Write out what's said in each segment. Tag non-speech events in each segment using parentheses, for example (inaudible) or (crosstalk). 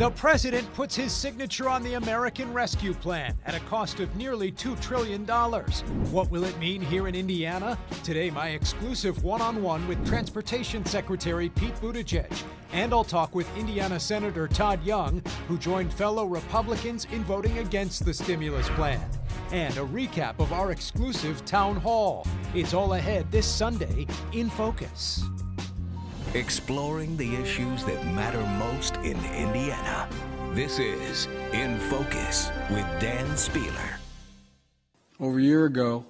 The president puts his signature on the American Rescue Plan at a cost of nearly $2 trillion. What will it mean here in Indiana? Today, my exclusive one on one with Transportation Secretary Pete Buttigieg. And I'll talk with Indiana Senator Todd Young, who joined fellow Republicans in voting against the stimulus plan. And a recap of our exclusive town hall. It's all ahead this Sunday in Focus. Exploring the issues that matter most in Indiana. This is In Focus with Dan Spehler. Over a year ago,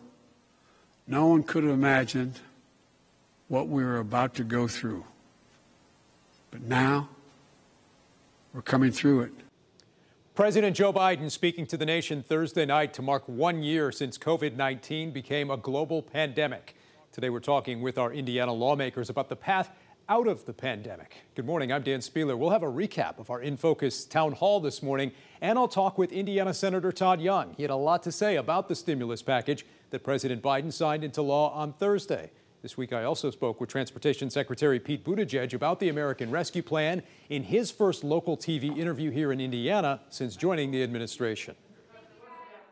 no one could have imagined what we were about to go through. But now, we're coming through it. President Joe Biden speaking to the nation Thursday night to mark one year since COVID 19 became a global pandemic. Today, we're talking with our Indiana lawmakers about the path out of the pandemic. Good morning, I'm Dan Spehler. We'll have a recap of our In Focus town hall this morning, and I'll talk with Indiana Senator Todd Young. He had a lot to say about the stimulus package that President Biden signed into law on Thursday. This week, I also spoke with Transportation Secretary Pete Buttigieg about the American Rescue Plan in his first local TV interview here in Indiana since joining the administration.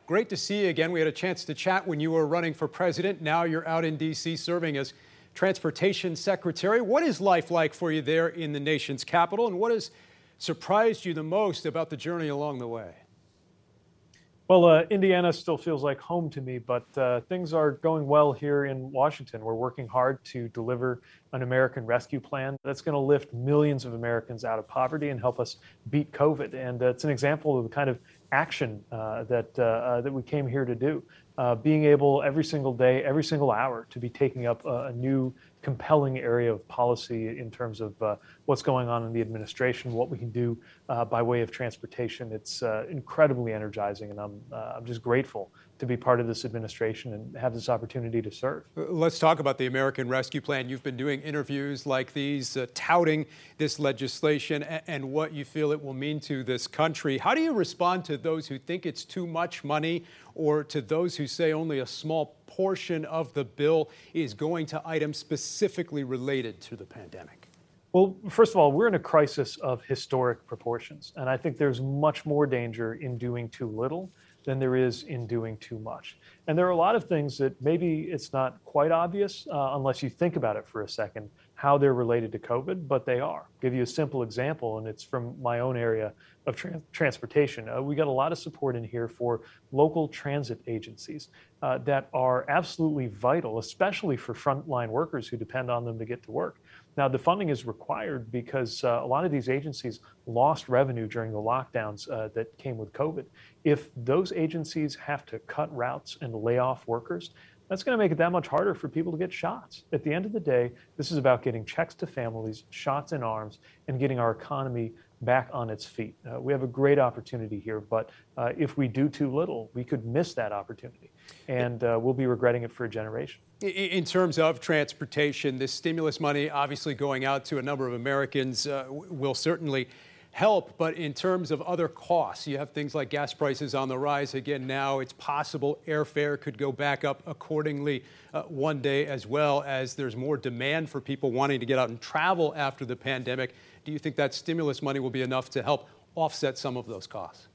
Great to see you again. We had a chance to chat when you were running for president. Now you're out in D.C. serving as Transportation Secretary. What is life like for you there in the nation's capital, and what has surprised you the most about the journey along the way? Well, uh, Indiana still feels like home to me, but uh, things are going well here in Washington. We're working hard to deliver an American rescue plan that's going to lift millions of Americans out of poverty and help us beat COVID. And uh, it's an example of the kind of action uh, that uh, uh, that we came here to do uh, being able every single day, every single hour to be taking up a, a new compelling area of policy in terms of uh, what's going on in the administration, what we can do uh, by way of transportation. It's uh, incredibly energizing, and I'm, uh, I'm just grateful to be part of this administration and have this opportunity to serve. Uh, let's talk about the American Rescue Plan. You've been doing interviews like these, uh, touting this legislation and, and what you feel it will mean to this country. How do you respond to those who think it's too much money or to those who say only a small portion of the bill is going to items specifically related to the pandemic? Well, first of all, we're in a crisis of historic proportions. And I think there's much more danger in doing too little than there is in doing too much. And there are a lot of things that maybe it's not quite obvious uh, unless you think about it for a second how they're related to COVID, but they are. I'll give you a simple example, and it's from my own area of tra- transportation. Uh, we got a lot of support in here for local transit agencies uh, that are absolutely vital, especially for frontline workers who depend on them to get to work. Now, the funding is required because uh, a lot of these agencies lost revenue during the lockdowns uh, that came with COVID. If those agencies have to cut routes and lay off workers, that's going to make it that much harder for people to get shots. At the end of the day, this is about getting checks to families, shots in arms, and getting our economy back on its feet. Uh, we have a great opportunity here, but uh, if we do too little, we could miss that opportunity, and uh, we'll be regretting it for a generation. In terms of transportation, this stimulus money obviously going out to a number of Americans uh, will certainly help, but in terms of other costs, you have things like gas prices on the rise again now. It's possible airfare could go back up accordingly uh, one day as well as there's more demand for people wanting to get out and travel after the pandemic. Do you think that stimulus money will be enough to help offset some of those costs?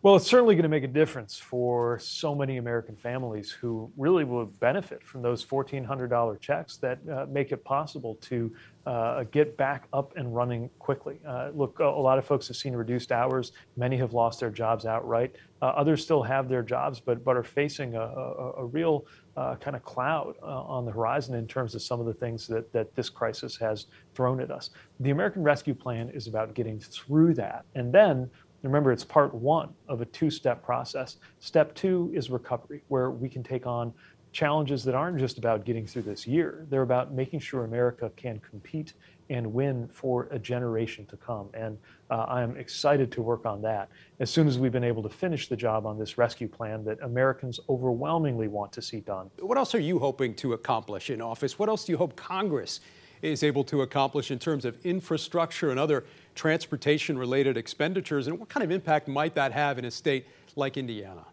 Well, it's certainly going to make a difference for so many American families who really will benefit from those $1,400 checks that uh, make it possible to uh, get back up and running quickly. Uh, look, a lot of folks have seen reduced hours. Many have lost their jobs outright. Uh, others still have their jobs, but, but are facing a, a, a real uh, kind of cloud uh, on the horizon in terms of some of the things that, that this crisis has thrown at us. The American Rescue Plan is about getting through that. And then Remember, it's part one of a two step process. Step two is recovery, where we can take on challenges that aren't just about getting through this year, they're about making sure America can compete and win for a generation to come. And uh, I am excited to work on that as soon as we've been able to finish the job on this rescue plan that Americans overwhelmingly want to see done. What else are you hoping to accomplish in office? What else do you hope Congress is able to accomplish in terms of infrastructure and other transportation related expenditures? And what kind of impact might that have in a state like Indiana?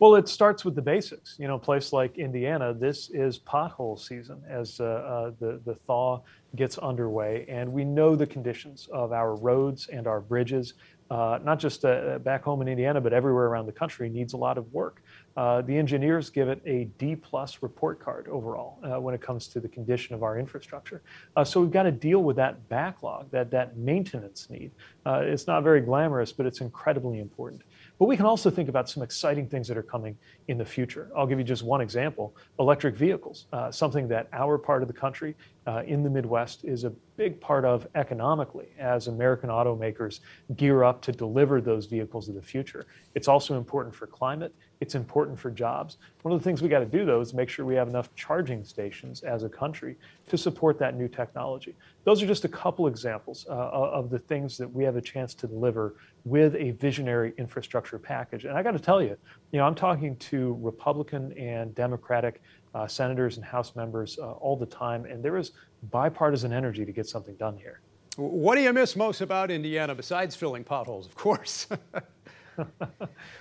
Well, it starts with the basics. You know, a place like Indiana, this is pothole season as uh, uh, the the thaw gets underway. And we know the conditions of our roads and our bridges, uh, not just uh, back home in Indiana, but everywhere around the country, needs a lot of work. Uh, the engineers give it a D plus report card overall uh, when it comes to the condition of our infrastructure. Uh, so we've got to deal with that backlog, that that maintenance need. Uh, it's not very glamorous, but it's incredibly important. But we can also think about some exciting things that are coming in the future. I'll give you just one example electric vehicles, uh, something that our part of the country uh, in the Midwest is a big part of economically as American automakers gear up to deliver those vehicles of the future. It's also important for climate. It's important for jobs. One of the things we got to do, though, is make sure we have enough charging stations as a country to support that new technology. Those are just a couple examples uh, of the things that we have a chance to deliver with a visionary infrastructure package. And I got to tell you, you know, I'm talking to Republican and Democratic uh, senators and House members uh, all the time, and there is bipartisan energy to get something done here. What do you miss most about Indiana besides filling potholes, of course? (laughs)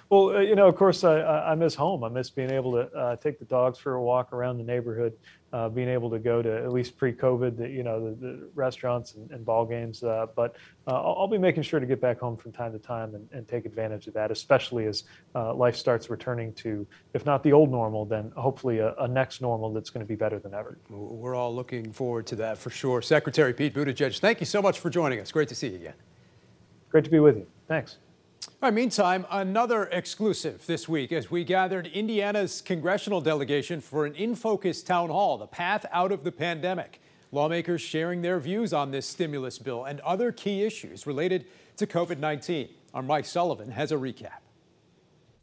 well, uh, you know, of course, I, I, miss home. I miss being able to uh, take the dogs for a walk around the neighborhood, uh, being able to go to at least pre-COVID, the, you know, the, the restaurants and, and, ball games. Uh, but uh, I'll, I'll, be making sure to get back home from time to time and, and take advantage of that, especially as uh, life starts returning to, if not the old normal, then hopefully a, a next normal that's going to be better than ever. We're all looking forward to that for sure. Secretary Pete Buttigieg, thank you so much for joining us. Great to see you again. Great to be with you. Thanks. All right, meantime, another exclusive this week as we gathered Indiana's congressional delegation for an in focus town hall, the path out of the pandemic. Lawmakers sharing their views on this stimulus bill and other key issues related to COVID 19. Our Mike Sullivan has a recap.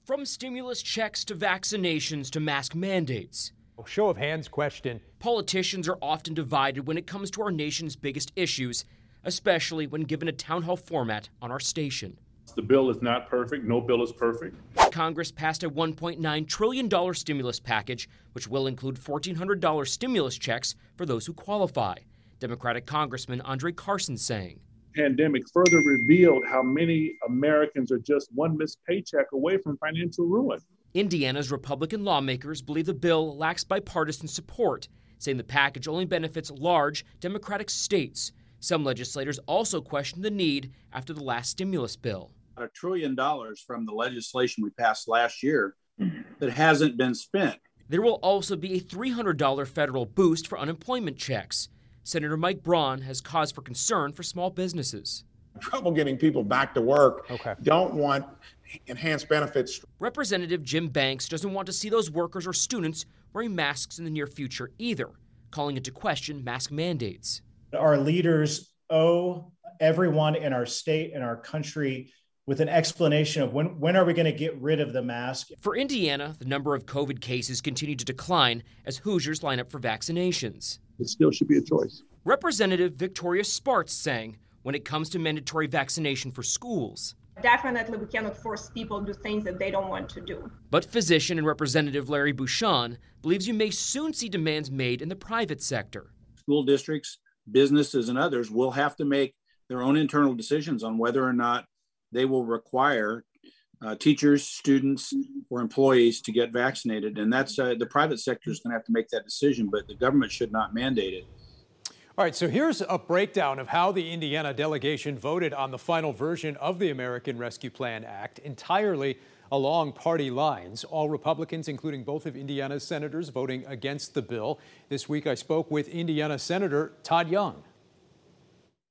From stimulus checks to vaccinations to mask mandates. A Show of hands question. Politicians are often divided when it comes to our nation's biggest issues, especially when given a town hall format on our station. The bill is not perfect. No bill is perfect. Congress passed a $1.9 trillion stimulus package, which will include $1,400 stimulus checks for those who qualify. Democratic Congressman Andre Carson saying. Pandemic further revealed how many Americans are just one missed paycheck away from financial ruin. Indiana's Republican lawmakers believe the bill lacks bipartisan support, saying the package only benefits large Democratic states. Some legislators also question the need after the last stimulus bill a trillion dollars from the legislation we passed last year mm-hmm. that hasn't been spent. There will also be a $300 federal boost for unemployment checks. Senator Mike Braun has cause for concern for small businesses. Trouble getting people back to work. Okay. Don't want enhanced benefits. Representative Jim Banks doesn't want to see those workers or students wearing masks in the near future either, calling into question mask mandates. Our leaders owe everyone in our state and our country with an explanation of when when are we going to get rid of the mask. For Indiana, the number of COVID cases continue to decline as Hoosiers line up for vaccinations. It still should be a choice. Representative Victoria Spartz saying when it comes to mandatory vaccination for schools, Definitely, we cannot force people to do things that they don't want to do. But physician and Representative Larry Bucshon believes you may soon see demands made in the private sector. School districts, businesses, and others will have to make their own internal decisions on whether or not they will require uh, teachers, students, or employees to get vaccinated. And that's uh, the private sector is going to have to make that decision, but the government should not mandate it. All right, so here's a breakdown of how the Indiana delegation voted on the final version of the American Rescue Plan Act entirely along party lines. All Republicans, including both of Indiana's senators, voting against the bill. This week I spoke with Indiana Senator Todd Young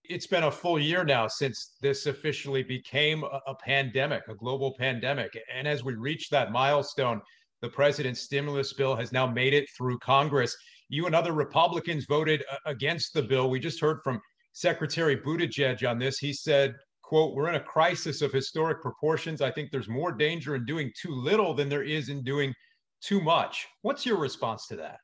it's been a full year now since this officially became a, a, pandemic, a global pandemic. And as we reach that milestone, the president's stimulus bill has now made it through Congress. You and other Republicans voted uh, against the bill. We just heard from Secretary Buttigieg on this. He said, quote, we're in a crisis of historic proportions. I think there's more danger in doing too little than there is in doing too much. What's your response to that?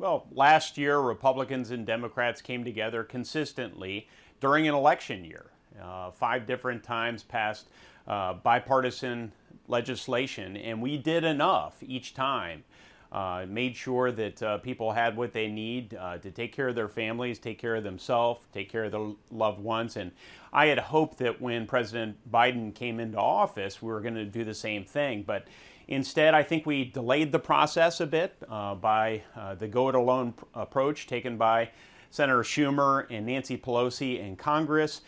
Well, last year, Republicans and Democrats came together consistently during an election year. Uh, five different times passed uh, bipartisan legislation, and we did enough each time. Uh, made sure that uh, people had what they need uh, to take care of their families, take care of themselves, take care of their loved ones. And I had hoped that when President Biden came into office, we were going to do the same thing. But instead, I think we delayed the process a bit uh, by the go it alone approach taken by Senator Schumer and Nancy Pelosi in Congress.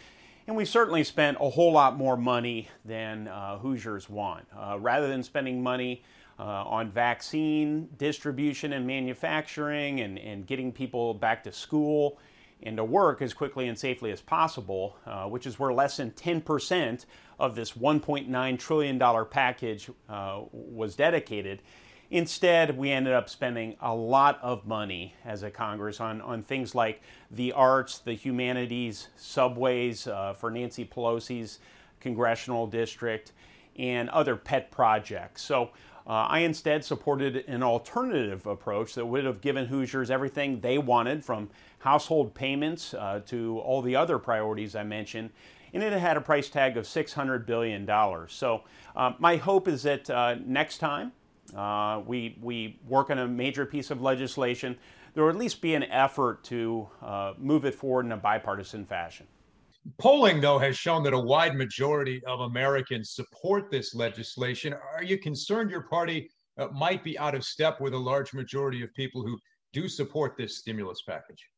And we certainly spent a whole lot more money than uh, Hoosiers want. Uh, rather than spending money uh, on vaccine distribution and manufacturing and, and getting people back to school and to work as quickly and safely as possible, uh, which is where less than 10% of this $1.9 trillion package uh, was dedicated. Instead, we ended up spending a lot of money as a Congress on, on things like the arts, the humanities, subways uh, for Nancy Pelosi's congressional district, and other pet projects. So uh, I instead supported an alternative approach that would have given Hoosiers everything they wanted from household payments uh, to all the other priorities I mentioned. And it had a price tag of $600 billion. So, uh, my hope is that uh, next time uh, we, we work on a major piece of legislation, there will at least be an effort to uh, move it forward in a bipartisan fashion. Polling, though, has shown that a wide majority of Americans support this legislation. Are you concerned your party uh, might be out of step with a large majority of people who do support this stimulus package?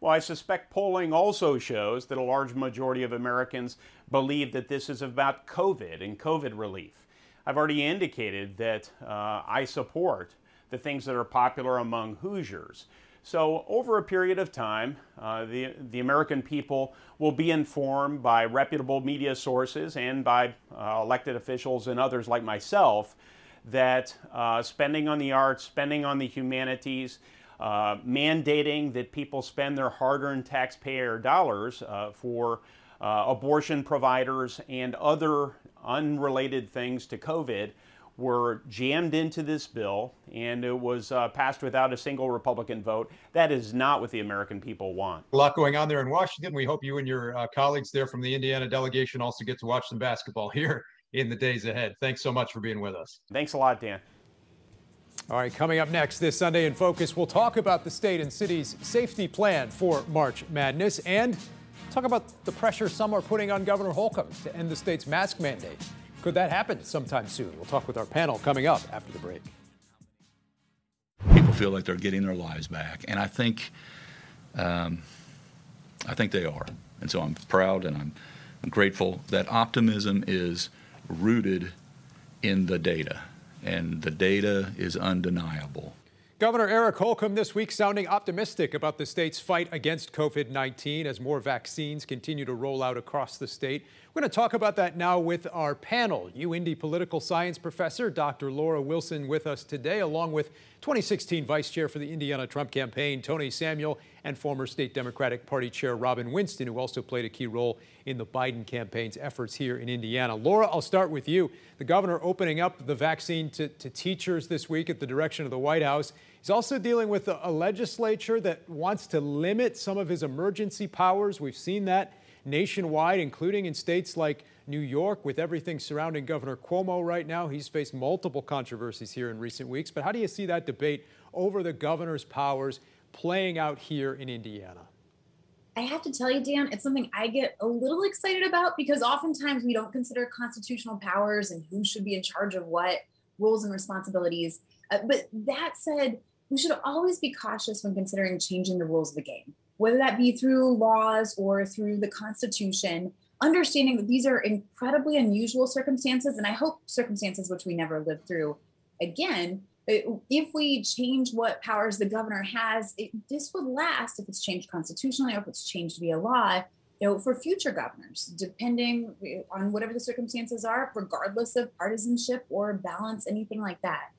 Well, I suspect polling also shows that a large majority of Americans believe that this is about COVID and COVID relief. I've already indicated that uh, I support the things that are popular among Hoosiers. So, over a period of time, uh, the, the American people will be informed by reputable media sources and by uh, elected officials and others like myself that uh, spending on the arts, spending on the humanities, uh, mandating that people spend their hard earned taxpayer dollars uh, for uh, abortion providers and other unrelated things to COVID were jammed into this bill and it was uh, passed without a single Republican vote. That is not what the American people want. A lot going on there in Washington. We hope you and your uh, colleagues there from the Indiana delegation also get to watch some basketball (laughs) here in the days ahead. Thanks so much for being with us. Thanks a lot, Dan. All right, coming up next this Sunday in Focus, we'll talk about the state and city's safety plan for March Madness and talk about the pressure some are putting on Governor Holcomb to end the state's mask mandate. Could that happen sometime soon? We'll talk with our panel coming up after the break. People feel like they're getting their lives back, and I think, um, I think they are. And so I'm proud and I'm, I'm grateful that optimism is rooted in the data, and the data is undeniable. Governor Eric Holcomb this week sounding optimistic about the state's fight against COVID 19 as more vaccines continue to roll out across the state. We're going to talk about that now with our panel. UIndy political science professor Dr. Laura Wilson with us today, along with 2016 vice chair for the Indiana Trump campaign, Tony Samuel, and former state Democratic Party chair Robin Winston, who also played a key role in the Biden campaign's efforts here in Indiana. Laura, I'll start with you. The governor opening up the vaccine to, to teachers this week at the direction of the White House. He's also dealing with a, a legislature that wants to limit some of his emergency powers. We've seen that nationwide, including in states like New York, with everything surrounding Governor Cuomo right now. He's faced multiple controversies here in recent weeks. But how do you see that debate over the governor's powers playing out here in Indiana? I have to tell you, Dan, it's something I get a little excited about because oftentimes we don't consider constitutional powers and who should be in charge of what roles and responsibilities. Uh, but that said, we should always be cautious when considering changing the rules of the game, whether that be through laws or through the Constitution, understanding that these are incredibly unusual circumstances, and I hope circumstances which we never lived through again. If we change what powers the governor has, it, this would last if it's changed constitutionally or if it's changed via law you know, for future governors, depending eh, on whatever the circumstances are, regardless of partisanship or balance, anything like that.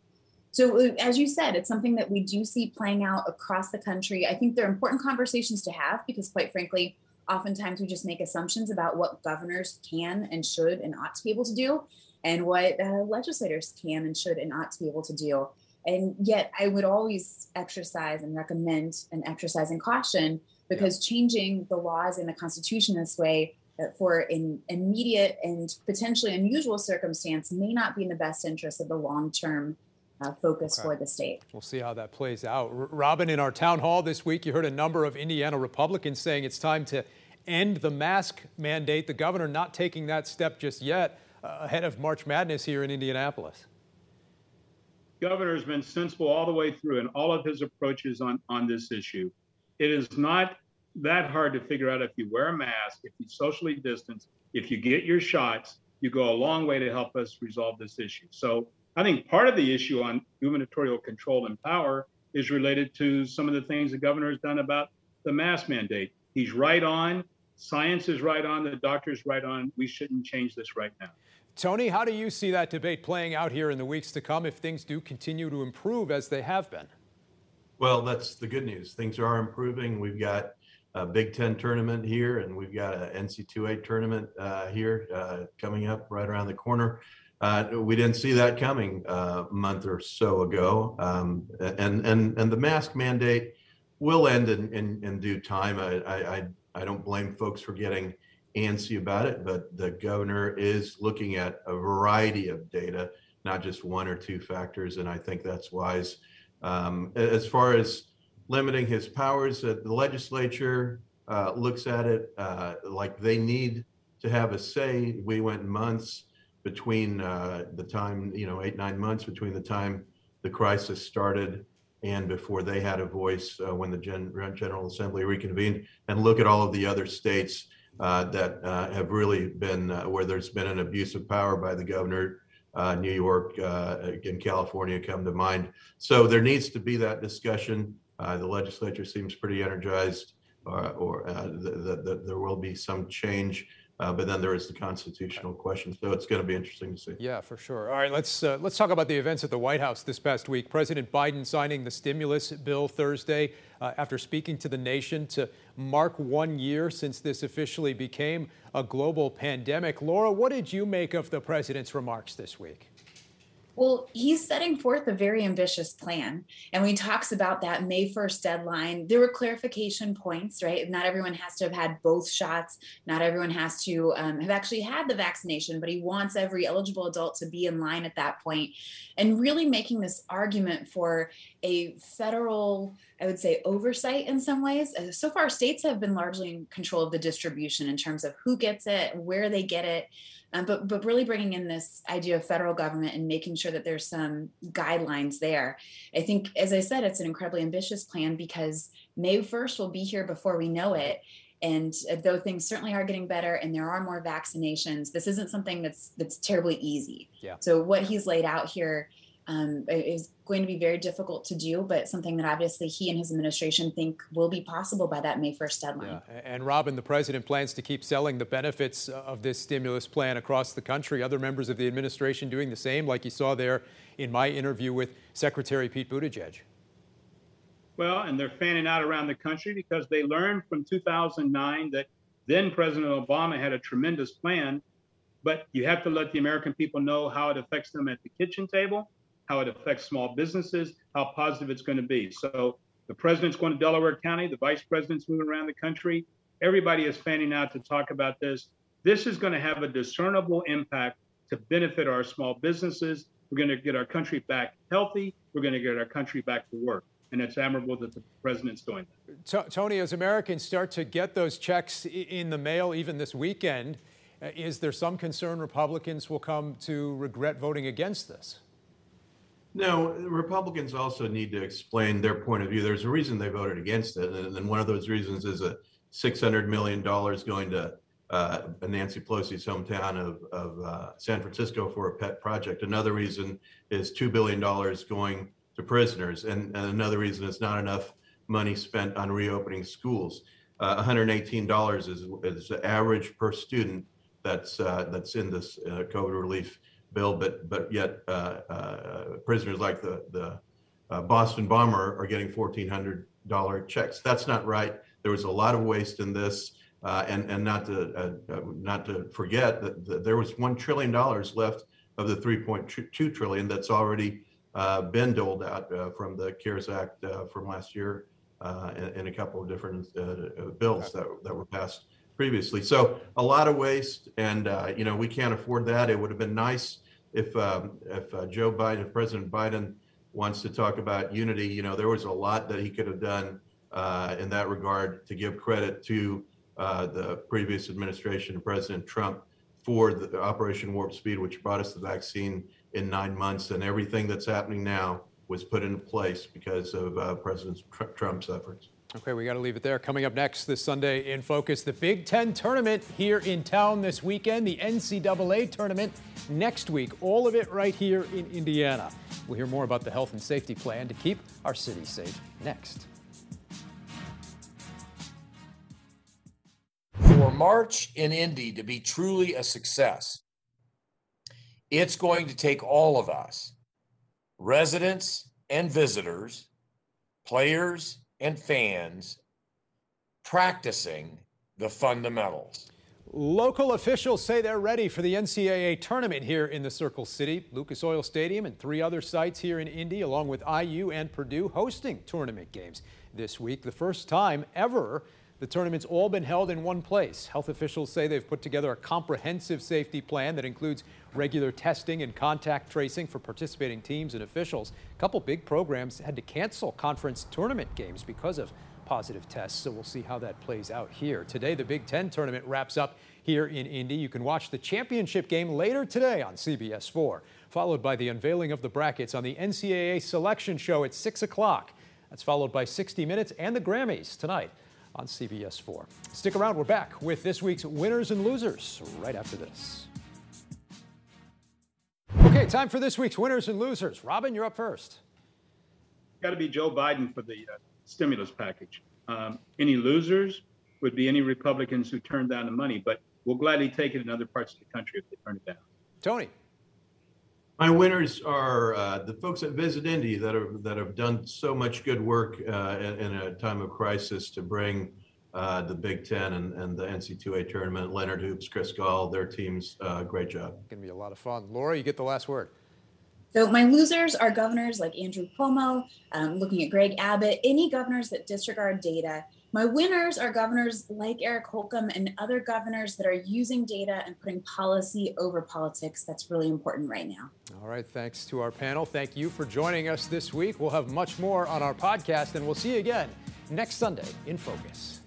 So, uh, as you said, it's something that we do see playing out across the country. I think they're important conversations to have because, quite frankly, oftentimes we just make assumptions about what governors can and should and ought to be able to do, and what uh, legislators can and should and ought to be able to do. And yet, I would always exercise and recommend an exercise in caution because changing the laws in the Constitution this way uh, for an immediate and potentially unusual circumstance may not be in the best interest of the long term uh, focus okay. for the state. We'll see how that plays out. R- Robin, in our town hall this week, you heard a number of Indiana Republicans saying it's time to end the mask mandate. The governor not taking that step just yet uh, ahead of March Madness here in Indianapolis. Governor has been sensible all the way through in all of his approaches on, on this issue. It is not that hard to figure out if you wear a mask, if you socially distance, if you get your shots, you go a long way to help us resolve this issue. So I think part of the issue on gubernatorial control and power is related to some of the things the governor has done about the mask mandate. He's right on. Science is right on. The doctor's right on. We shouldn't change this right now. Tony, how do you see that debate playing out here in the weeks to come if things do continue to improve as they have been? Well, that's the good news. Things are improving. We've got a Big Ten tournament here, and we've got an NCAA tournament uh, here uh, coming up right around the corner. Uh, we didn't see that coming uh, a month or so ago, um, and and and the mask mandate will end in in, in due time. I, I I don't blame folks for getting antsy about it, but the governor is looking at a variety of data, not just one or two factors, and I think that's wise. Um, as far as limiting his powers, uh, the legislature uh, looks at it uh, like they need to have a say. We went months between uh, the time, you know, eight, nine months between the time the crisis started and before they had a voice uh, when the Gen- General Assembly reconvened. And look at all of the other states uh, that uh, have really been uh, where there's been an abuse of power by the governor. Uh, New York and California come to mind. So there needs to be that discussion. the legislature seems pretty energized, or that there will be some change. Uh, but then there is the constitutional question, so it's going to be interesting to see. Yeah, for sure. All right, let's uh, let's talk about the events at the White House this past week. President Biden signing the stimulus bill Thursday uh, after speaking to the nation to mark one year since this officially became a global pandemic. Laura, what did you make of the president's remarks this week? Well, he's setting forth a very ambitious plan. And when he talks about that May 1st deadline, there were clarification points, right? Not everyone has to have had both shots. Not everyone has to um, have actually had the vaccination, but he wants every eligible adult to be in line at that point. And really making this argument for a federal, I would say, oversight in some ways. Uh, so far, states have been largely in control of the distribution in terms of who gets it, where they get it. Um, but but really bringing in this idea of federal government and making sure that there's some guidelines there. I think, as I said, it's an incredibly ambitious plan because May 1st will be here before we know it. And uh, though things certainly are getting better and there are more vaccinations, this isn't something that's that's terribly easy. Yeah. So what he's laid out here um, is going to be very difficult to do, but something that obviously he and his administration think will be possible by that May 1st deadline. Yeah. And Robin, the president plans to keep selling the benefits of this stimulus plan across the country. Other members of the administration doing the same, like you saw there in my interview with Secretary Pete Buttigieg. Well, and they're fanning out around the country because they learned from 2009 that then President Obama had a tremendous plan, but you have to let the American people know how it affects them at the kitchen table how it affects small businesses, how positive it's going to be. So the president's going to Delaware County, the vice president's moving around the country. Everybody is fanning out to talk about this. This is going to have a discernible impact to benefit our small businesses. We're going to get our country back healthy. We're going to get our country back to work. And it's admirable that the president's doing that. Tony, as Americans start to get those checks in the mail even this weekend, uh, is there some concern Republicans will come to regret voting against this? No, Republicans also need to explain their point of view. There's a reason they voted against it, and, and one of those reasons is a $600 million going to uh, Nancy Pelosi's hometown of, of uh, San Francisco for a pet project. Another reason is $2 billion going to prisoners, and, and another reason is not enough money spent on reopening schools. Uh, $118 is, is the average per student that's uh, that's in this uh, COVID relief bill, but but yet uh, uh, prisoners like the the uh, Boston bomber are getting fourteen hundred dollar checks. That's not right. There was a lot of waste in this, and and not to not to forget that, that, there was one trillion dollars left of the three point two trillion that's already been doled out from the CARES Act from last year. Uh, in, in, a couple of different uh, bills that, that were passed previously. So a lot of waste, and uh, you know we can't afford that. It would have been nice if um, if uh, Joe Biden, if President Biden wants to talk about unity, you know, there was a lot that he could have done uh, in that regard to give credit to uh, the previous administration President Trump for the Operation Warp Speed, which brought us the vaccine in nine months, and everything that's happening now was put into place because of uh, President Trump's efforts. Okay, we got to leave it there. Coming up next this Sunday in Focus, the Big Ten tournament here in town this weekend, the NCAA tournament next week. All of it right here in Indiana. We'll hear more about the health and safety plan to keep our city safe next. For March in Indy to be truly a success, it's going to take all of us, residents and visitors, players and fans practicing the fundamentals. Local officials say they're ready for the NCAA tournament here in the Circle City. Lucas Oil Stadium and three other sites here in Indy, along with IU and Purdue, hosting tournament games this week. The first time ever the tournament's all been held in one place. Health officials say they've put together a comprehensive safety plan that includes regular testing and contact tracing for participating teams and officials. A couple big programs had to cancel conference tournament games because of positive tests, so we'll see how that plays out here. Today, the Big Ten tournament wraps up here in Indy. You can watch the championship game later today on CBS 4, followed by the unveiling of the brackets on the NCAA selection show at 6 o'clock. That's followed by 60 Minutes and the Grammys tonight on CBS 4. Stick around, we're back with this week's winners and losers right after this. Okay, time for this week's winners and losers. Robin, you're up first. Got to be Joe Biden for the uh, stimulus package. Um, any losers would be any Republicans who turned down the money, but we'll gladly take it in other parts of the country if they turn it down. Tony. My winners are uh, the folks at Visit Indy that have that have done so much good work uh, in, in, a time of crisis to bring uh, the Big Ten and, and the NCAA tournament. Leonard Hoops, Chris Gahl, their teams, uh, great job. Going to be a lot of fun. Laura, you get the last word. So my losers are governors like Andrew Cuomo, um, looking at Greg Abbott, any governors that disregard data. My winners are governors like Eric Holcomb and other governors that are using data and putting policy over politics. That's really important right now. All right. Thanks to our panel. Thank you for joining us this week. We'll have much more on our podcast, and we'll see you again next Sunday in Focus.